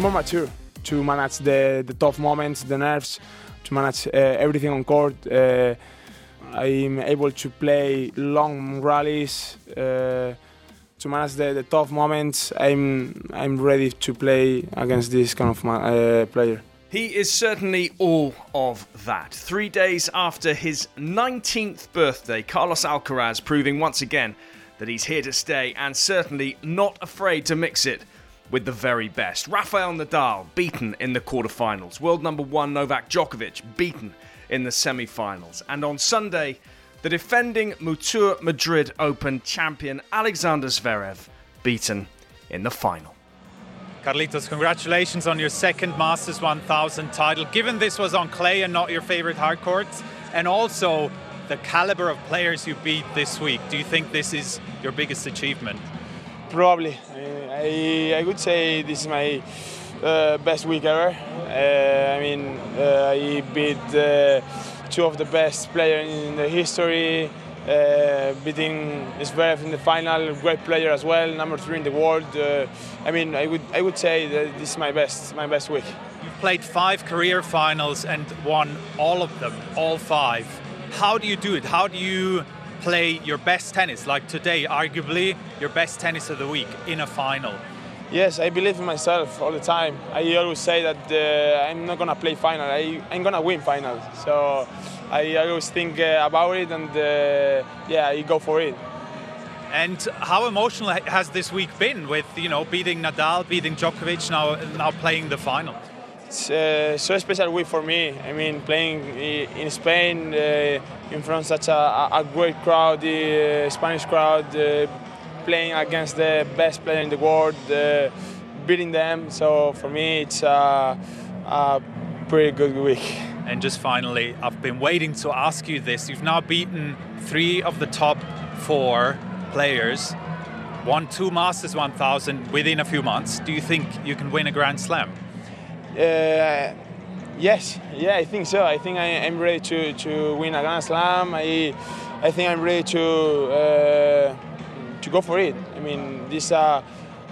More mature to manage the, the tough moments, the nerves, to manage uh, everything on court. Uh, I'm able to play long rallies, uh, to manage the, the, tough moments. I'm I'm ready to play against this kind of uh, player. He is certainly all of that. Three days after his 19th birthday, Carlos Alcaraz proving once again that he's here to stay and certainly not afraid to mix it with the very best. Rafael Nadal beaten in the quarterfinals. World number one Novak Djokovic beaten in the semi finals. And on Sunday, the defending Mutua Madrid Open champion Alexander Zverev beaten in the final. Carlitos, congratulations on your second Masters 1000 title. Given this was on clay and not your favorite hard courts, and also the caliber of players you beat this week, do you think this is your biggest achievement? Probably. I, I would say this is my uh, best week ever. Uh, I mean, uh, I beat uh, two of the best players in the history. Uh, beating Zverev in the final, great player as well, number three in the world. Uh, I mean, I would I would say that this is my best my best week. You've played five career finals and won all of them, all five. How do you do it? How do you play your best tennis, like today, arguably your best tennis of the week in a final? Yes, I believe in myself all the time. I always say that uh, I'm not gonna play final. I, I'm gonna win final. So I always think uh, about it, and uh, yeah, I go for it. And how emotional has this week been with you know beating Nadal, beating Djokovic, now now playing the final? It's uh, so special week for me. I mean, playing in Spain uh, in front of such a, a great crowd, the uh, Spanish crowd playing against the best player in the world, uh, beating them. So for me, it's a, a pretty good week. And just finally, I've been waiting to ask you this. You've now beaten three of the top four players, won two Masters 1000 within a few months. Do you think you can win a Grand Slam? Uh, yes, yeah, I think so. I think I, am ready to, to win a Grand Slam. I, I think I'm ready to. Uh, to go for it. I mean, this is uh,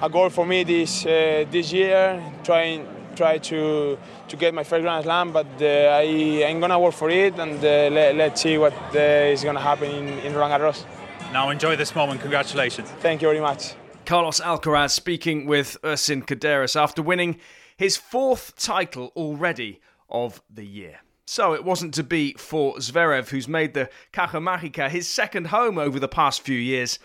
a goal for me this uh, this year. Trying try to to get my first Grand Slam, but uh, I I'm gonna work for it, and uh, let, let's see what uh, is gonna happen in, in Roland Garros. Now enjoy this moment. Congratulations. Thank you very much. Carlos Alcaraz speaking with Ersin Kaderis after winning his fourth title already of the year. So it wasn't to be for Zverev, who's made the Caja his second home over the past few years.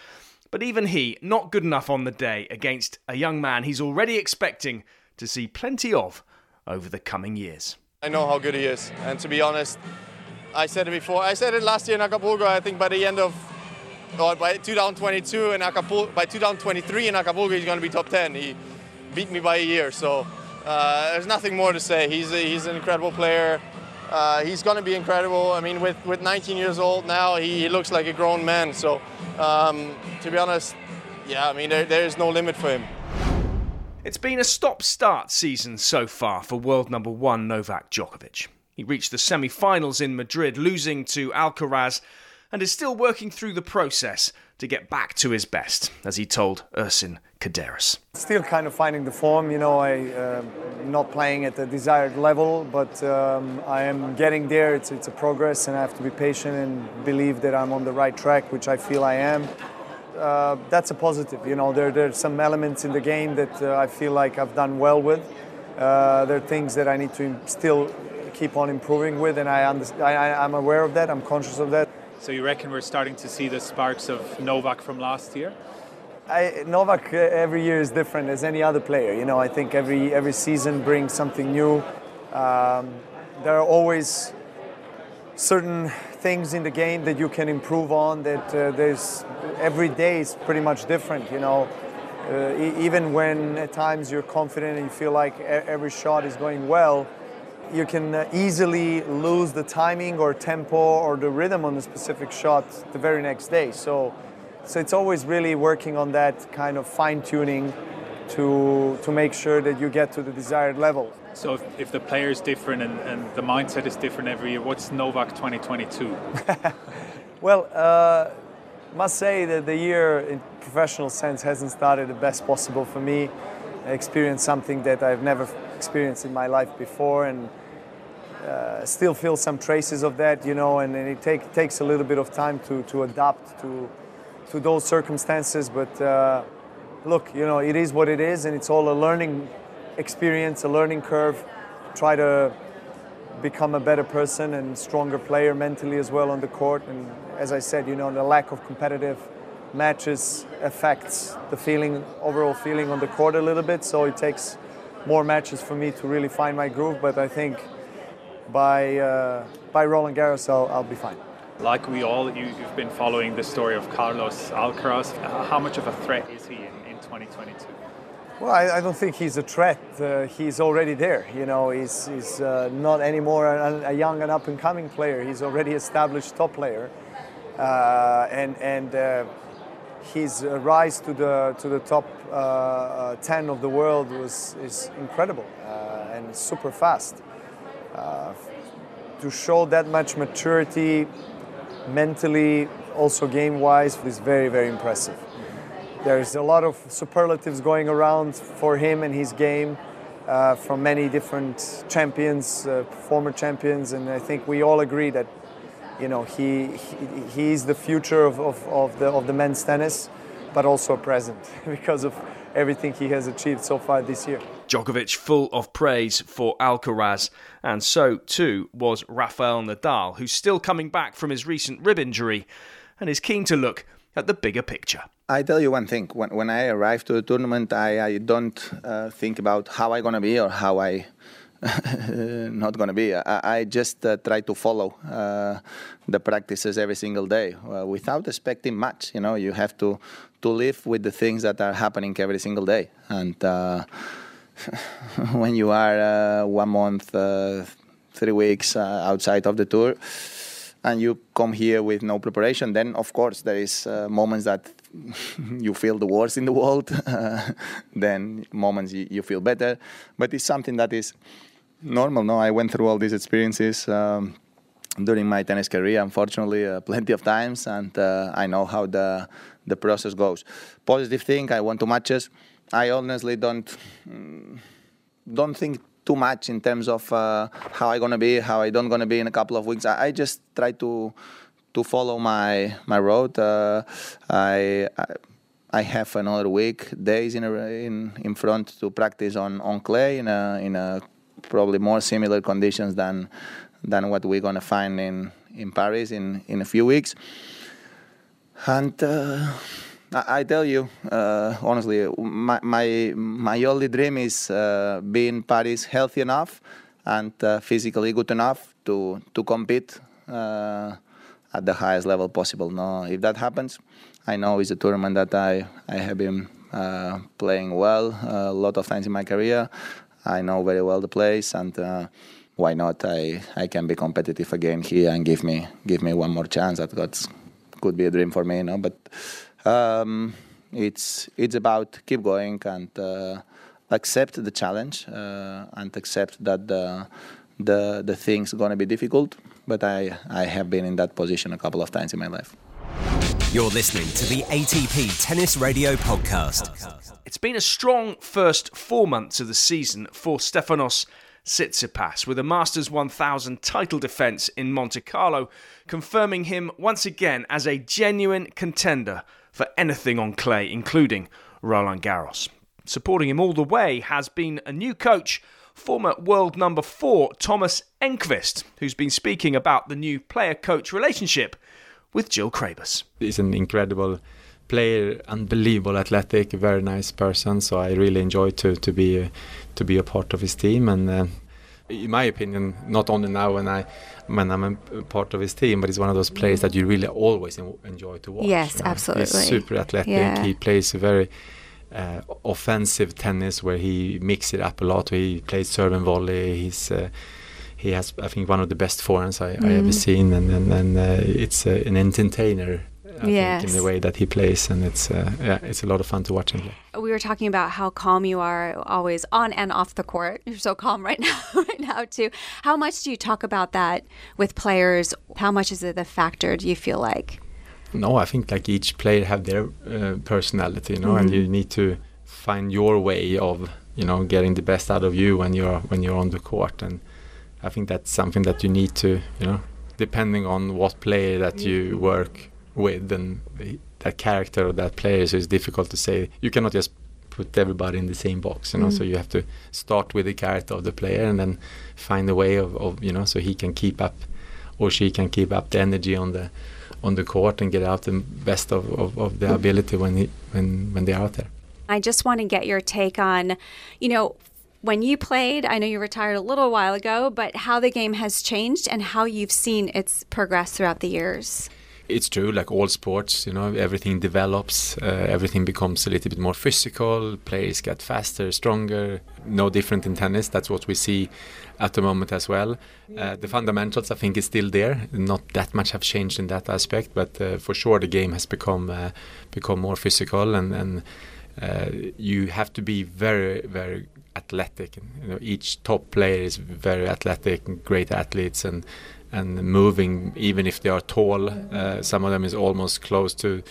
But even he, not good enough on the day against a young man he's already expecting to see plenty of over the coming years. I know how good he is, and to be honest, I said it before. I said it last year in Acapulco. I think by the end of, or by 2022 in Acapulco, by 2023 in Acapulco, he's going to be top 10. He beat me by a year, so uh, there's nothing more to say. He's a, he's an incredible player. Uh, he's going to be incredible. I mean, with, with 19 years old now, he, he looks like a grown man. So, um, to be honest, yeah, I mean, there, there is no limit for him. It's been a stop start season so far for world number one Novak Djokovic. He reached the semi finals in Madrid, losing to Alcaraz, and is still working through the process to get back to his best, as he told Ersin Kaderis. Still kind of finding the form, you know, I uh, not playing at the desired level, but um, I am getting there. It's, it's a progress, and I have to be patient and believe that I'm on the right track, which I feel I am. Uh, that's a positive. You know, there, there are some elements in the game that uh, I feel like I've done well with. Uh, there are things that I need to still keep on improving with, and I, I, I'm aware of that. I'm conscious of that. So you reckon we're starting to see the sparks of Novak from last year? I, Novak uh, every year is different as any other player. You know, I think every every season brings something new. Um, there are always certain things in the game that you can improve on. That uh, there's every day is pretty much different. You know, uh, e- even when at times you're confident and you feel like every shot is going well, you can uh, easily lose the timing or tempo or the rhythm on a specific shot the very next day. So, so it's always really working on that kind of fine tuning to to make sure that you get to the desired level. So if, if the player is different and, and, the mindset is different every year, what's Novak 2022? well, uh, must say that the year in professional sense hasn't started the best possible for me. I experienced something that I've never experienced in my life before, and uh, still feel some traces of that, you know. And, and it take, takes a little bit of time to, to adapt to to those circumstances. But uh, look, you know, it is what it is, and it's all a learning experience, a learning curve. Try to become a better person and stronger player mentally as well on the court. And as I said, you know, the lack of competitive matches affects the feeling, overall feeling on the court a little bit. So it takes more matches for me to really find my groove. But I think by uh, by Roland Garros, I'll, I'll be fine. Like we all, you, have been following the story of Carlos Alcaraz. How much of a threat is he in, in 2022? Well, I, I, don't think he's a threat. Uh, he's already there. You know, he's, he's uh, not anymore a, a, young and up and coming player. He's already established top player, uh, and and uh, his rise to the to the top uh, uh, 10 of the world was is incredible and super fast. to show that much maturity mentally, also game wise, is very, very impressive. There's a lot of superlatives going around for him and his game uh, from many different champions, uh, former champions, and I think we all agree that you know he, he he's the future of, of, of, the of the men's tennis, but also a present because of everything he has achieved so far this year. Djokovic full of praise for Alcaraz, and so too was Rafael Nadal, who's still coming back from his recent rib injury and is keen to look at the bigger picture. I tell you one thing: when when I arrive to the tournament, I, I don't uh, think about how I'm gonna be or how I not going to be. I, I just uh, try to follow uh, the practices every single day uh, without expecting much. You know, you have to to live with the things that are happening every single day, and uh, when you are uh, one month, uh, three weeks uh, outside of the tour, and you come here with no preparation, then of course there is moments that you feel the worst in the world. then moments you, you, feel better, but it's something that is normal. No, I went through all these experiences. Um, during my tennis career, unfortunately, uh, plenty of times, and uh, I know how the the process goes. Positive thing, I won two matches. I honestly don't mm, don't think too much in terms of uh, how I'm gonna be, how I don't gonna be in a couple of weeks. I, I just try to to follow my my road. Uh, I, I, I have another week days in a, in in front to practice on, on clay in a in a probably more similar conditions than than what we're gonna find in in Paris in in a few weeks. And uh, I tell you uh, honestly, my, my my only dream is uh, being Paris healthy enough and uh, physically good enough to to compete uh, at the highest level possible. No, if that happens, I know it's a tournament that I I have been uh, playing well a lot of times in my career. I know very well the place and. why not? I, I can be competitive again here and give me give me one more chance. That could be a dream for me, you know. But um, it's it's about keep going and uh, accept the challenge uh, and accept that the the the things going to be difficult. But I I have been in that position a couple of times in my life. You're listening to the ATP Tennis Radio Podcast. It's been a strong first four months of the season for Stefanos Tsitsipas with a Masters 1000 title defence in Monte Carlo, confirming him once again as a genuine contender for anything on clay, including Roland Garros. Supporting him all the way has been a new coach, former world number four Thomas Enqvist, who's been speaking about the new player coach relationship with Jill Craybas. He's an incredible player, unbelievable athletic, very nice person. So I really enjoy to to be to be a part of his team and. Uh, in my opinion, not only now when I when I'm a part of his team, but he's one of those players that you really always enjoy to watch. Yes, you know? absolutely. He's super athletic. Yeah. He plays a very uh, offensive tennis where he mixes it up a lot. He plays serve and volley. He's uh, he has, I think, one of the best forehands I, mm. I ever mm. seen, and and, and uh, it's uh, an entertainer I yes. think, in the way that he plays, and it's uh, yeah, it's a lot of fun to watch him play. We were talking about how calm you are always on and off the court. You're so calm right now, right now too. How much do you talk about that with players? How much is it a factor? Do you feel like? No, I think like each player have their uh, personality, you know, mm-hmm. and you need to find your way of you know getting the best out of you when you're when you're on the court and I think that's something that you need to you know depending on what player that you work with and that character of that player so it's difficult to say you cannot just put everybody in the same box you know mm. so you have to start with the character of the player and then find a way of, of you know so he can keep up or she can keep up the energy on the on the court and get out the best of, of, of their ability when he, when when they're out there I just want to get your take on, you know, when you played, I know you retired a little while ago, but how the game has changed and how you've seen its progress throughout the years. It's true, like all sports, you know, everything develops, uh, everything becomes a little bit more physical, players get faster, stronger, no different in tennis. That's what we see at the moment as well. Uh, the fundamentals, I think, is still there. Not that much have changed in that aspect, but uh, for sure the game has become uh, become more physical and, and uh, you have to be very, very athletic. You know, each top player is very athletic, great athletes, and and moving even if they are tall. Uh, some of them is almost close to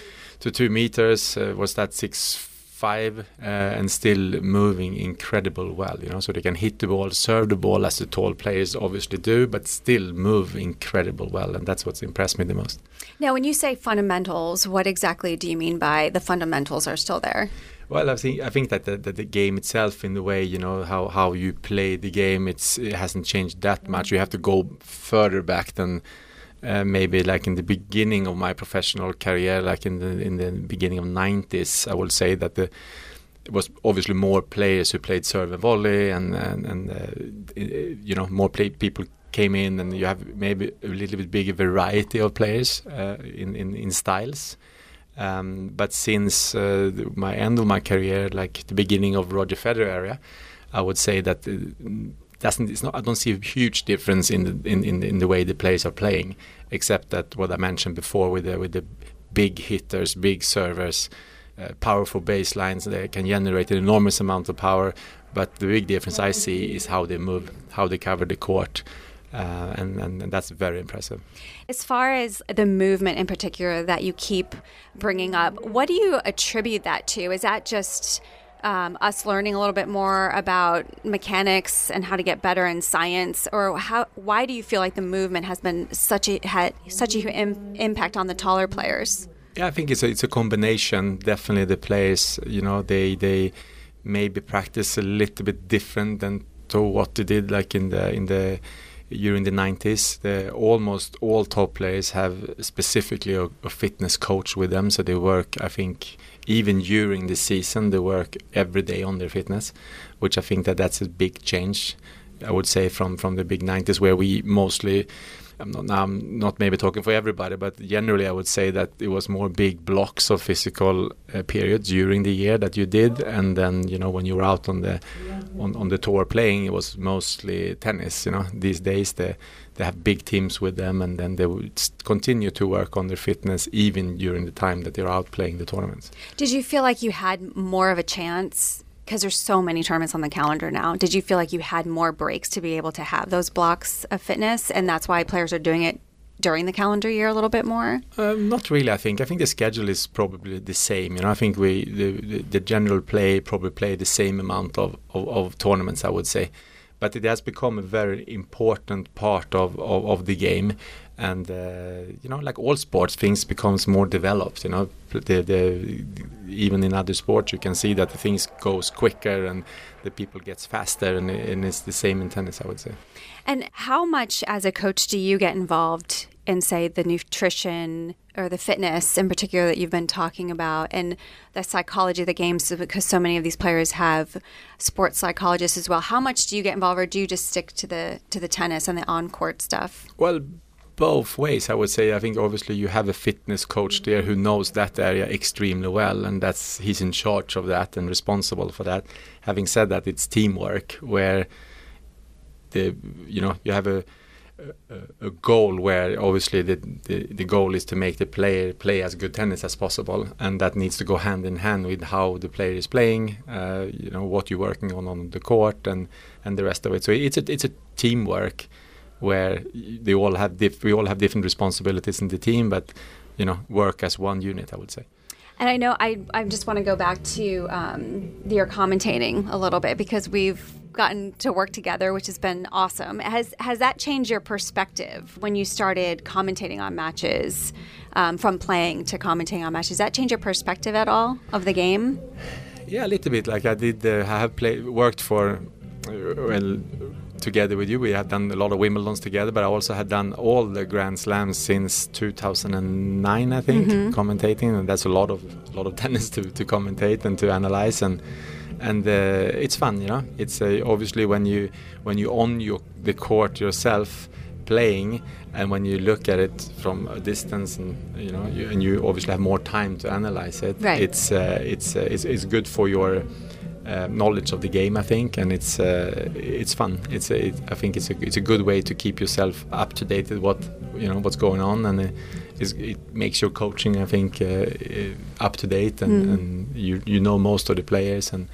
to two meters. Uh, was that six? Five uh, and still moving incredible well, you know, so they can hit the ball, serve the ball as the tall players obviously do, but still move incredible well, and that's what's impressed me the most. Now, when you say fundamentals, what exactly do you mean by the fundamentals are still there? Well, I think I think that the, the, the, game itself, in the way you know how, how you play the game, it's it hasn't changed that much. You have to go further back than uh, maybe like in the beginning of my professional career, like in the in the beginning of 90s. I would say that the it was obviously more players who played serve and volley, and and, and uh, you know more play, people came in, and you have maybe a little bit bigger variety of players uh, in, in in styles. Um, but since uh, my end of my career, like the beginning of Roger Federer area, I would say that doesn't it's not I don't see a huge difference in the in, in, in the way the players are playing, except that what I mentioned before with the with the big hitters, big servers, uh, powerful baselines, they can generate an enormous amount of power. But the big difference I see is how they move, how they cover the court. Uh, and, and, and, that's very impressive. As far as the movement in particular that you keep bringing up, what do you attribute that to? Is that just um, us learning a little bit more about mechanics and how to get better in science, or how? Why do you feel like the movement has been such a had such a Im- impact on the taller players? Yeah, I think it's a, it's a combination. Definitely, the players, you know, they they maybe practice a little bit different than to what they did like in the in the during the 90s. The, almost all top players have specifically a, a, fitness coach with them, so they work. I think even during the season, they work every day on their fitness, which I think that that's a big change. I would say from from the big 90s where we mostly I'm not I'm not maybe talking for everybody, but generally I would say that it was more big blocks of physical uh, periods during the year that you did, and then you know when you were out on the on, on the tour playing, it was mostly tennis. You know these days they they have big teams with them, and then they would continue to work on their fitness even during the time that they're out playing the tournaments. Did you feel like you had more of a chance because there's so many tournaments on the calendar now, did you feel like you had more breaks to be able to have those blocks of fitness, and that's why players are doing it during the calendar year a little bit more? Um, not really. I think I think the schedule is probably the same. You know, I think we the, the, the general play probably play the same amount of, of, of, tournaments. I would say, but it has become a very important part of, of, of the game. And uh, you know like all sports things becomes more developed you know. The, the, even in other sports you can see that things goes quicker and the people gets faster and, and it's the same in tennis i would say. And how much as a coach do you get involved in say the nutrition or the fitness in particular that you've been talking about and the psychology of the games because so many of these players have sports psychologists as well. How much do you get involved or do you just stick to the to the tennis and the on-court stuff? Well both ways i would say. I think obviously you have a fitness coach there who knows that area extremely well and that's he's in charge of that and responsible for that. Having said that it's teamwork where the you know you have a a, goal where obviously the, the, the goal is to make the player play as good tennis as possible and that needs to go hand in hand with how the player is playing uh, you know what you're working on on the court and and the rest of it so it's a it's a teamwork where they all have diff- we all have different responsibilities in the team, but you know work as one unit. I would say. And I know I, I just want to go back to um, your commentating a little bit because we've gotten to work together, which has been awesome. Has has that changed your perspective when you started commentating on matches, um, from playing to commentating on matches? Does that change your perspective at all of the game? Yeah, a little bit. Like I did, uh, I have played, worked for, uh, well, together with you. We had done a lot of Wimbledons together, but I also had done all the Grand Slams since 2009, I think, mm-hmm. commentating, and that's a lot of a lot of tennis to, to commentate and to analyze and and uh, it's fun, you know. It's uh, obviously when you when you on your the court yourself playing, and when you look at it from a distance, and you know, you, and you obviously have more time to analyze it. Right. It's uh, it's, uh, it's it's good for your uh, knowledge of the game, I think, and it's uh, it's fun. It's a, it, I think it's a it's a good way to keep yourself up to date with what you know what's going on, and it, it makes your coaching, I think, uh, up to date, and, mm. and you you know most of the players and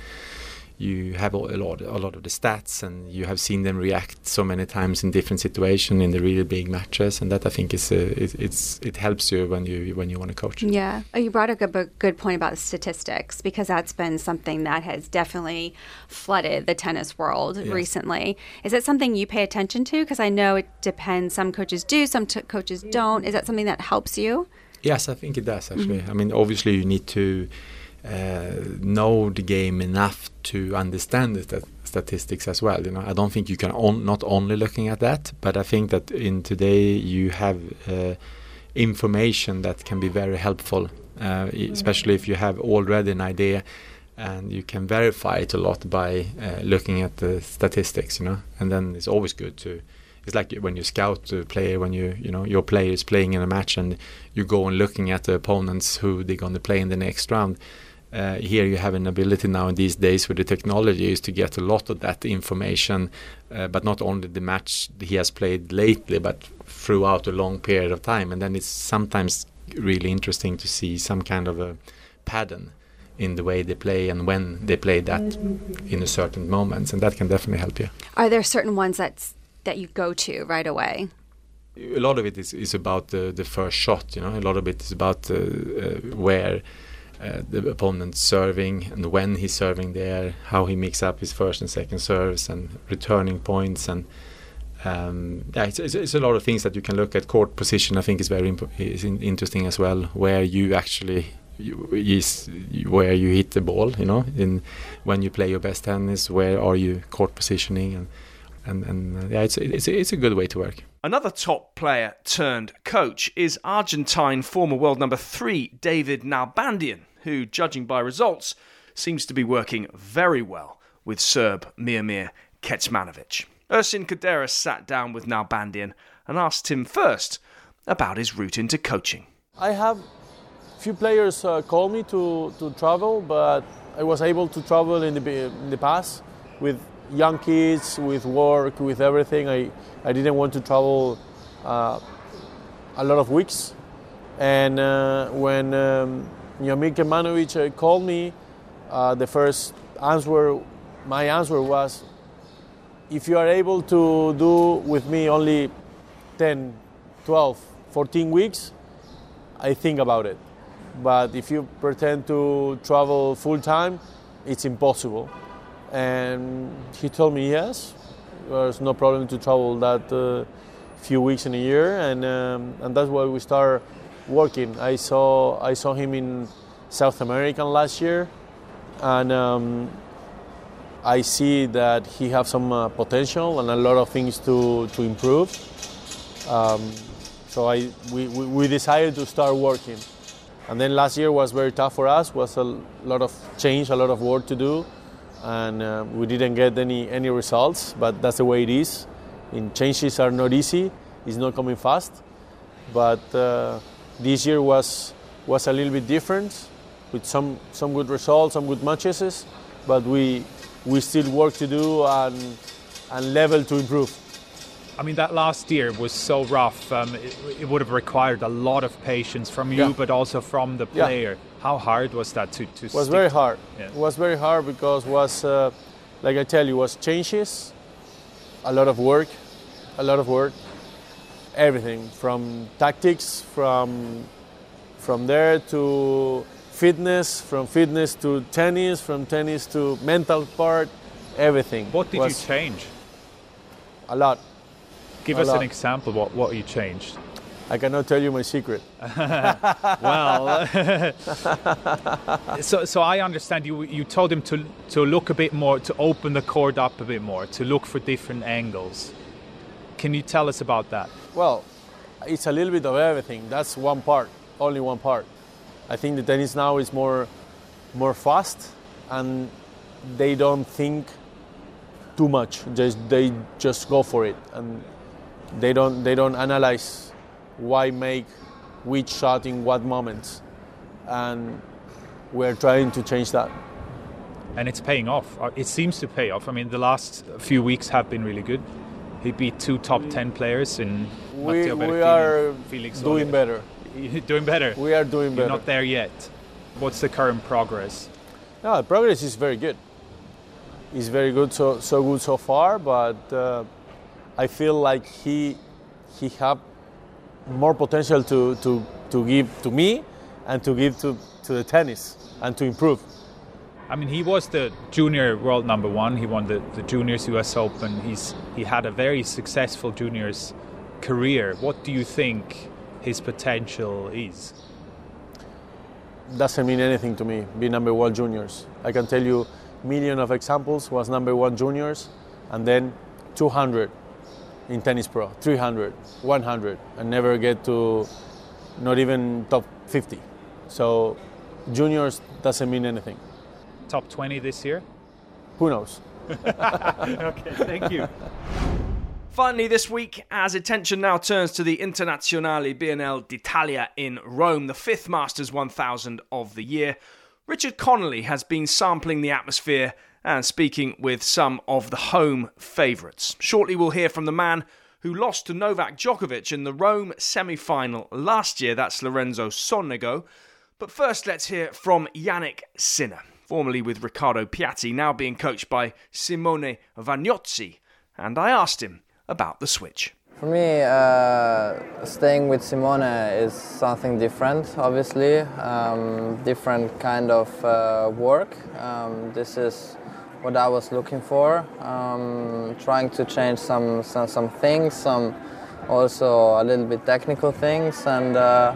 you have a lot, a lot of the stats, and you have seen them react so many times in different situations in the really big matches, and that I think is uh, it, it's it helps you when you when you want to coach. Yeah, oh, you brought up a good point about the statistics because that's been something that has definitely flooded the tennis world recently. Is that something you pay attention to? Because I know it depends. Some coaches do, some t- coaches don't. Is that something that helps you? Yes, I think it does actually. Mm-hmm. I mean, obviously you need to know the game enough to understand the statistics as well. You know, I don't think you can on, not only looking at that, but I think that in today you have uh, information that can be very helpful, uh, especially if you have already an idea and you can verify it a lot by uh, looking at the statistics. You know, and then it's always good to it's like when you scout a player when you you know your player is playing in a match and you go and looking at the opponents who they're going to play in the next round uh, here you have an ability now in these days with the technology is to get a lot of that information, uh, but not only the match he has played lately, but throughout a long period of time. And then it's sometimes really interesting to see some kind of a pattern in the way they play and when they play that in a certain moments, and that can definitely help you. Are there certain ones that's that you go to right away? A lot of it is, is about the, the first shot, you know. A lot of it is about uh, uh where uh, the opponent serving and when he's serving there, how he mixes up his first and second serves and returning points and um, yeah, it's, it's, it's, a lot of things that you can look at. Court position, I think, is very imp- is in, interesting as well, where you actually you, is where you hit the ball. You know, in when you play your best tennis, where are you court positioning and and, and uh, yeah, it's, it's it's a good way to work. Another top player turned coach is Argentine former world number three David Nalbandian who, judging by results, seems to be working very well with Serb Miomir Kecmanovic. Ersin Kaderas sat down with Nalbandian and asked him first about his route into coaching. I have few players uh, call me to, to travel, but I was able to travel in the, in the past with young kids, with work, with everything. I, I didn't want to travel uh, a lot of weeks. And uh, when um, Miomir Kecmanovic uh, called me. Uh, the first answer, my answer was, if you are able to do with me only 10, 12, 14 weeks, I think about it. But if you pretend to travel full time, it's impossible. And he told me yes, there's no problem to travel that uh, few weeks in a year, and um, and that's why we start working. I saw I saw him in South America last year, and um, I see that he has some uh, potential and a lot of things to to improve. Um, so I we, we, we decided to start working, and then last year was very tough for us. Was a lot of change, a lot of work to do, and uh, we didn't get any any results. But that's the way it is. In changes are not easy. It's not coming fast, but. Uh, this year was was a little bit different, with some some good results, some good matches, but we we still work to do and and level to improve. I mean, that last year was so rough. Um, it, it, would have required a lot of patience from you, yeah. but also from the player. Yeah. How hard was that to to? It was very hard. Yeah. It was very hard because was uh, like I tell you, was changes, a lot of work, a lot of work, everything from tactics, from from there to fitness, from fitness to tennis, from tennis to mental part, everything. What did you change? A lot. Give A us lot. an example. What what you changed? I cannot tell you my secret. well, so so I understand you you told him to to look a bit more, to open the court up a bit more, to look for different angles. Can you tell us about that? Well, it's a little bit of everything. That's one part, only one part. I think the tennis now is more, more fast, and they don't think too much. Just they just go for it, and they don't they don't analyze why make which shot in what moments, and we're trying to change that. And it's paying off. Uh, It seems to pay off. I mean, the last few weeks have been really good. He beat two top ten players in We, we are Felix doing better. Doing better. We are doing better. You're not there yet. What's the current progress? No, the progress is very good. It's very good, so so good so far. But uh, I feel like he he have more potential to, to, to give to me and to give to, to the tennis and to improve. I mean, he was the junior world number one. He won the, the juniors U.S. Open. He's he had a very successful juniors career. What do you think his potential is? Doesn't mean anything to me. Be number one juniors. I can tell you, million of examples was number one juniors, and then 200 in tennis pro, 300, 100, and never get to not even top 50. So juniors doesn't mean anything. Top 20 this year? Who knows? okay, thank you. Finally, this week, as attention now turns to the Internazionale BNL d'Italia in Rome, the fifth Masters 1000 of the year, Richard Connolly has been sampling the atmosphere and speaking with some of the home favourites. Shortly, we'll hear from the man who lost to Novak Djokovic in the Rome semi final last year. That's Lorenzo Sonego. But first, let's hear from Jannik Sinner, formerly with Riccardo Piatti, now being coached by Simone Vagnozzi. And I asked him about the switch. For me, uh, staying with Simone is something different, obviously. Um, different kind of uh, work. Um, this is what I was looking for. Um, trying to change some, some some things, some also a little bit technical things, and uh,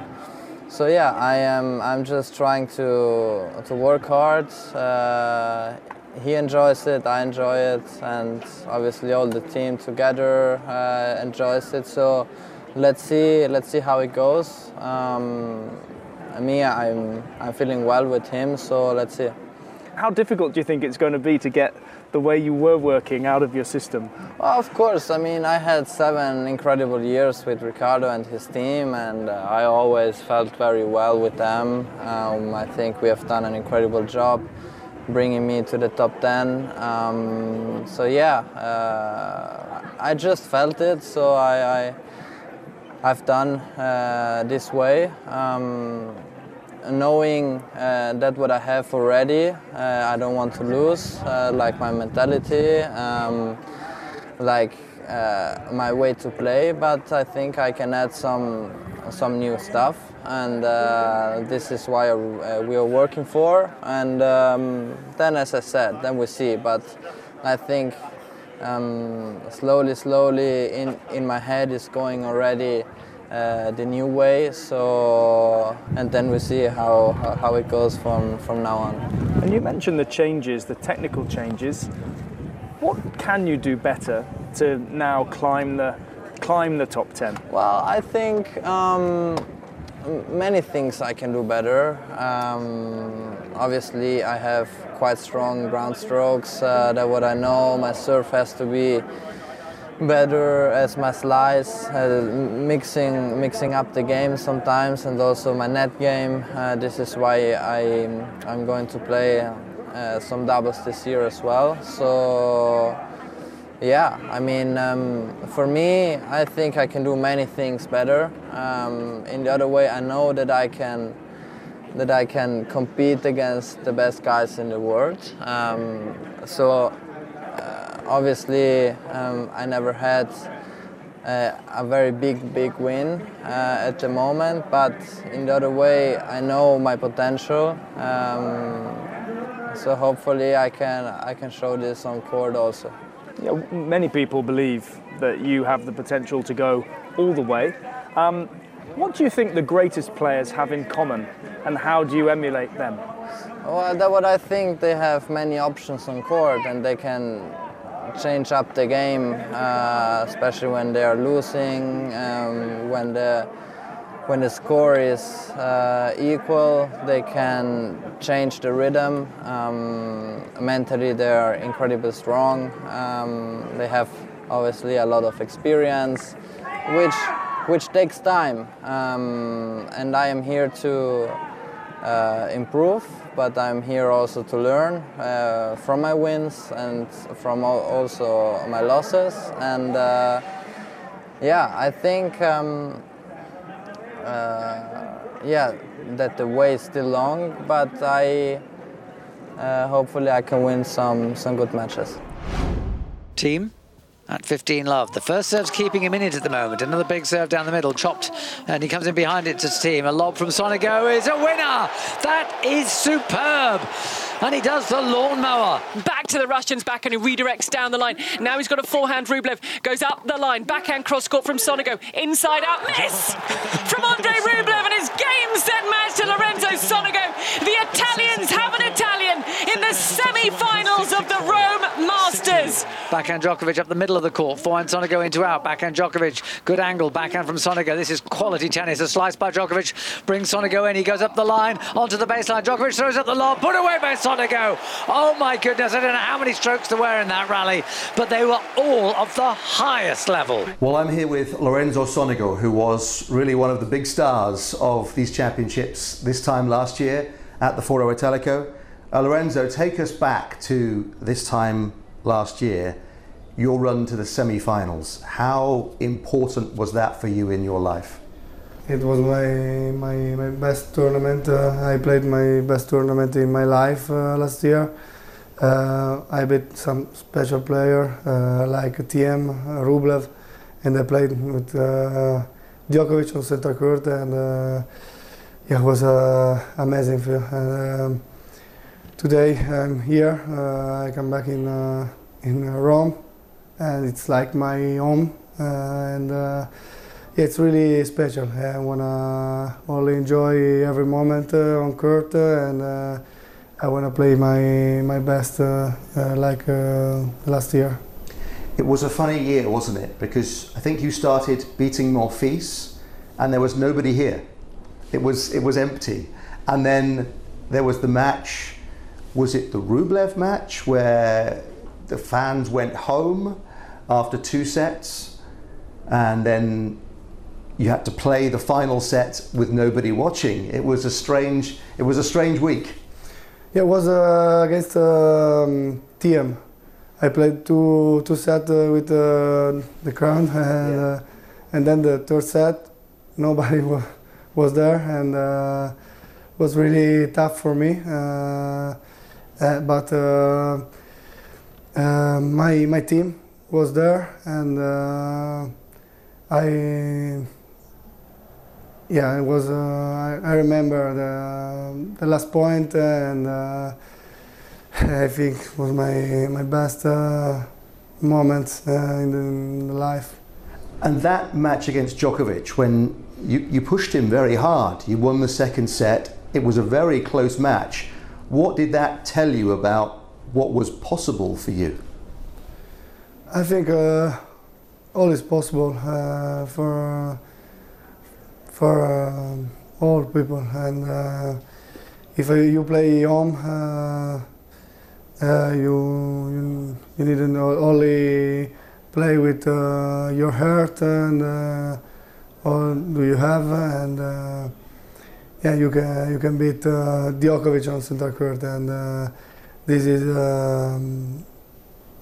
so yeah, I am. I'm just trying to to work hard. Uh, he enjoys it, I enjoy it, and obviously all the team together uh, enjoys it. So let's see, let's see how it goes. Um, me, I'm I'm feeling well with him, so let's see. How difficult do you think it's going to be to get the way you were working out of your system? Well, of course. I mean, I had seven incredible years with Riccardo and his team, and uh, I always felt very well with them. Um, I think we have done an incredible job bringing me to the top 10. Um, so, yeah, uh, I just felt it, so I, I, I've done uh, this way. Um, knowing uh, that what I have already, uh, I don't want to lose, uh, like my mentality, um, like uh, my way to play, but I think I can add some some new stuff, and uh, this is why uh, we are working for. And um, then, as I said, then we see. But I think um, slowly, slowly, in in my head is going already uh, the new way. So, and then we see how, how, it goes from, from now on. And you mentioned the changes, the technical changes. What can you do better to now climb the climb the top ten? Well, I think um, many things I can do better. Um, obviously, I have quite strong ground strokes. Uh, that what I know. My surf has to be better as my slice, uh, mixing mixing up the game sometimes, and also my net game. Uh, this is why I I'm going to play uh, some doubles this year as well. So yeah, I mean, um, for me, I think I can do many things better. Um, in the other way, I know that I can that I can compete against the best guys in the world. Um, so obviously, um, I never had uh, a very big, big win uh, at the moment. But in the other way, I know my potential. Um, so hopefully, I can I can show this on court also. Yeah, many people believe that you have the potential to go all the way. Um, what do you think the greatest players have in common, and how do you emulate them? Well, that what I think they have many options on court, and they can change up the game, uh, especially when they are losing, um, when the when the score is uh, equal, they can change the rhythm. Um, mentally, they are incredibly strong. Um, they have obviously a lot of experience, which which takes time. Um, and I am here to uh, improve, but I'm here also to learn uh, from my wins and from also my losses. And uh, yeah, I think um, uh, yeah that the way is still long, but I uh, hopefully I can win some some good matches. Thiem at 15 love. The first serve's keeping him in it at the moment. Another big serve down the middle, chopped, and he comes in behind it to Thiem. A lob from Sonego is a winner. That is superb. And he does the lawnmower. Back to the Russians, back and he redirects down the line. Now he's got a forehand. Rublev goes up the line. Backhand cross court from Sonego. Inside out. Miss from Andrei Rublev. And his game set match to Lorenzo Sonego. The Italians have an Italian in the semi finals of the Rome. Backhand Djokovic up the middle of the court. Forehand Sonego into out. Backhand Djokovic. Good angle. Backhand from Sonego. This is quality tennis. A slice by Djokovic brings Sonego in. He goes up the line onto the baseline. Djokovic throws up the lob. Put away by Sonego. Oh my goodness. I don't know how many strokes there were in that rally, but they were all of the highest level. Well, I'm here with Lorenzo Sonego, who was really one of the big stars of these championships this time last year at the Foro Italico. Uh, Lorenzo, take us back to this time last year, your run to the semi finals. How important was that for you in your life? It was my, my, my best tournament. Uh, I played my best tournament in my life uh, last year. Uh, I beat some special player uh, like Thiem, Rublev, and I played with uh, Djokovic on center court, and uh, yeah, it was amazing. Feel. Um, today I'm here. I come back in in Rome, and it's like my home, and it's really special. I wanna only enjoy every moment uh, on court, uh, and uh, I wanna play my my best uh, uh, like uh, last year. It was a funny year, wasn't it? Because I think you started beating Monfils, and there was nobody here. It was it was empty, and then there was the match. Was it the Rublev match where the fans went home after two sets, and then you had to play the final set with nobody watching. It was a strange. It was a strange week. Yeah, it was uh, against um, Thiem. I played two two set uh, with uh, the crown, and, yeah. and then the third set, nobody wa- was there, and uh, was really tough for me. Uh, uh, but my my team was there, and I yeah, it was. Uh, I, remember the the last point, and uh, I think was my my best uh, moment uh, in the, in, the, life. And that match against Djokovic, when you, you pushed him very hard, you won the second set. It was a very close match. What did that tell you about what was possible for you? I think uh, all is possible uh, for for uh, all people. And uh, if you play home, uh, you, you you need to only play with your heart and all do you have and yeah, you can you can beat uh, Djokovic on center court, and uh, this is um,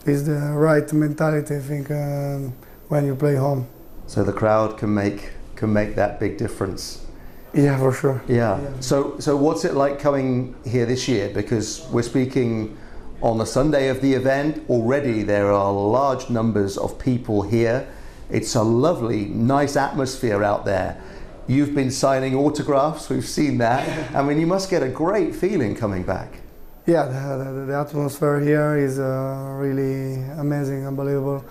is the right mentality. I think um, when you play home. So the crowd can make can make that big difference. Yeah, for sure. Yeah. yeah. So, so what's it like coming here this year? Because we're speaking on the Sunday of the event. Already, there are large numbers of people here It's a lovely, nice atmosphere out there. You've been signing autographs, we've seen that. I mean, you must get a great feeling coming back. Yeah, the, the, the atmosphere here is uh, really amazing, unbelievable.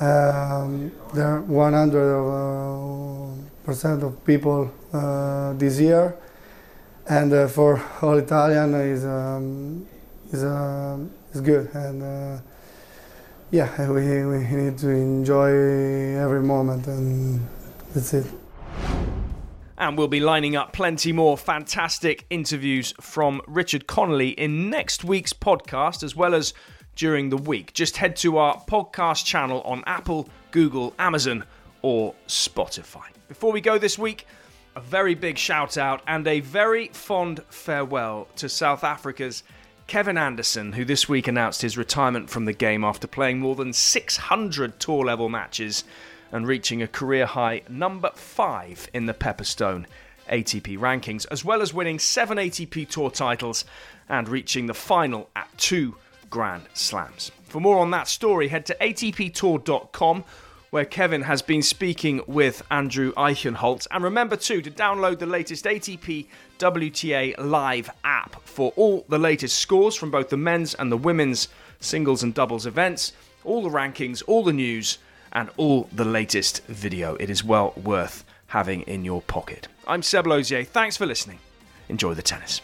Um, there are 100 uh, percent of people uh, this year, and uh, for all Italian is um, is uh, is good. And uh, yeah, we, we need to enjoy every moment, and that's it. And we'll be lining up plenty more fantastic interviews from Richard Connolly in next week's podcast, as well as during the week. Just head to our podcast channel on Apple, Google, Amazon, or Spotify. Before we go this week, a very big shout out and a very fond farewell to South Africa's Kevin Anderson, who this week announced his retirement from the game after playing more than 600 tour level matches and reaching a career high number 5 in the Pepperstone ATP rankings, as well as winning 7 ATP Tour titles and reaching the final at two Grand Slams. For more on that story, head to atptour.com where Kevin has been speaking with Andrew Eichenholz. And remember too to download the latest ATP WTA Live app for all the latest scores from both the men's and the women's singles and doubles events, all the rankings, all the news, and all the latest video. It is well worth having in your pocket. I'm Seb Lauzier. Thanks for listening. Enjoy the tennis.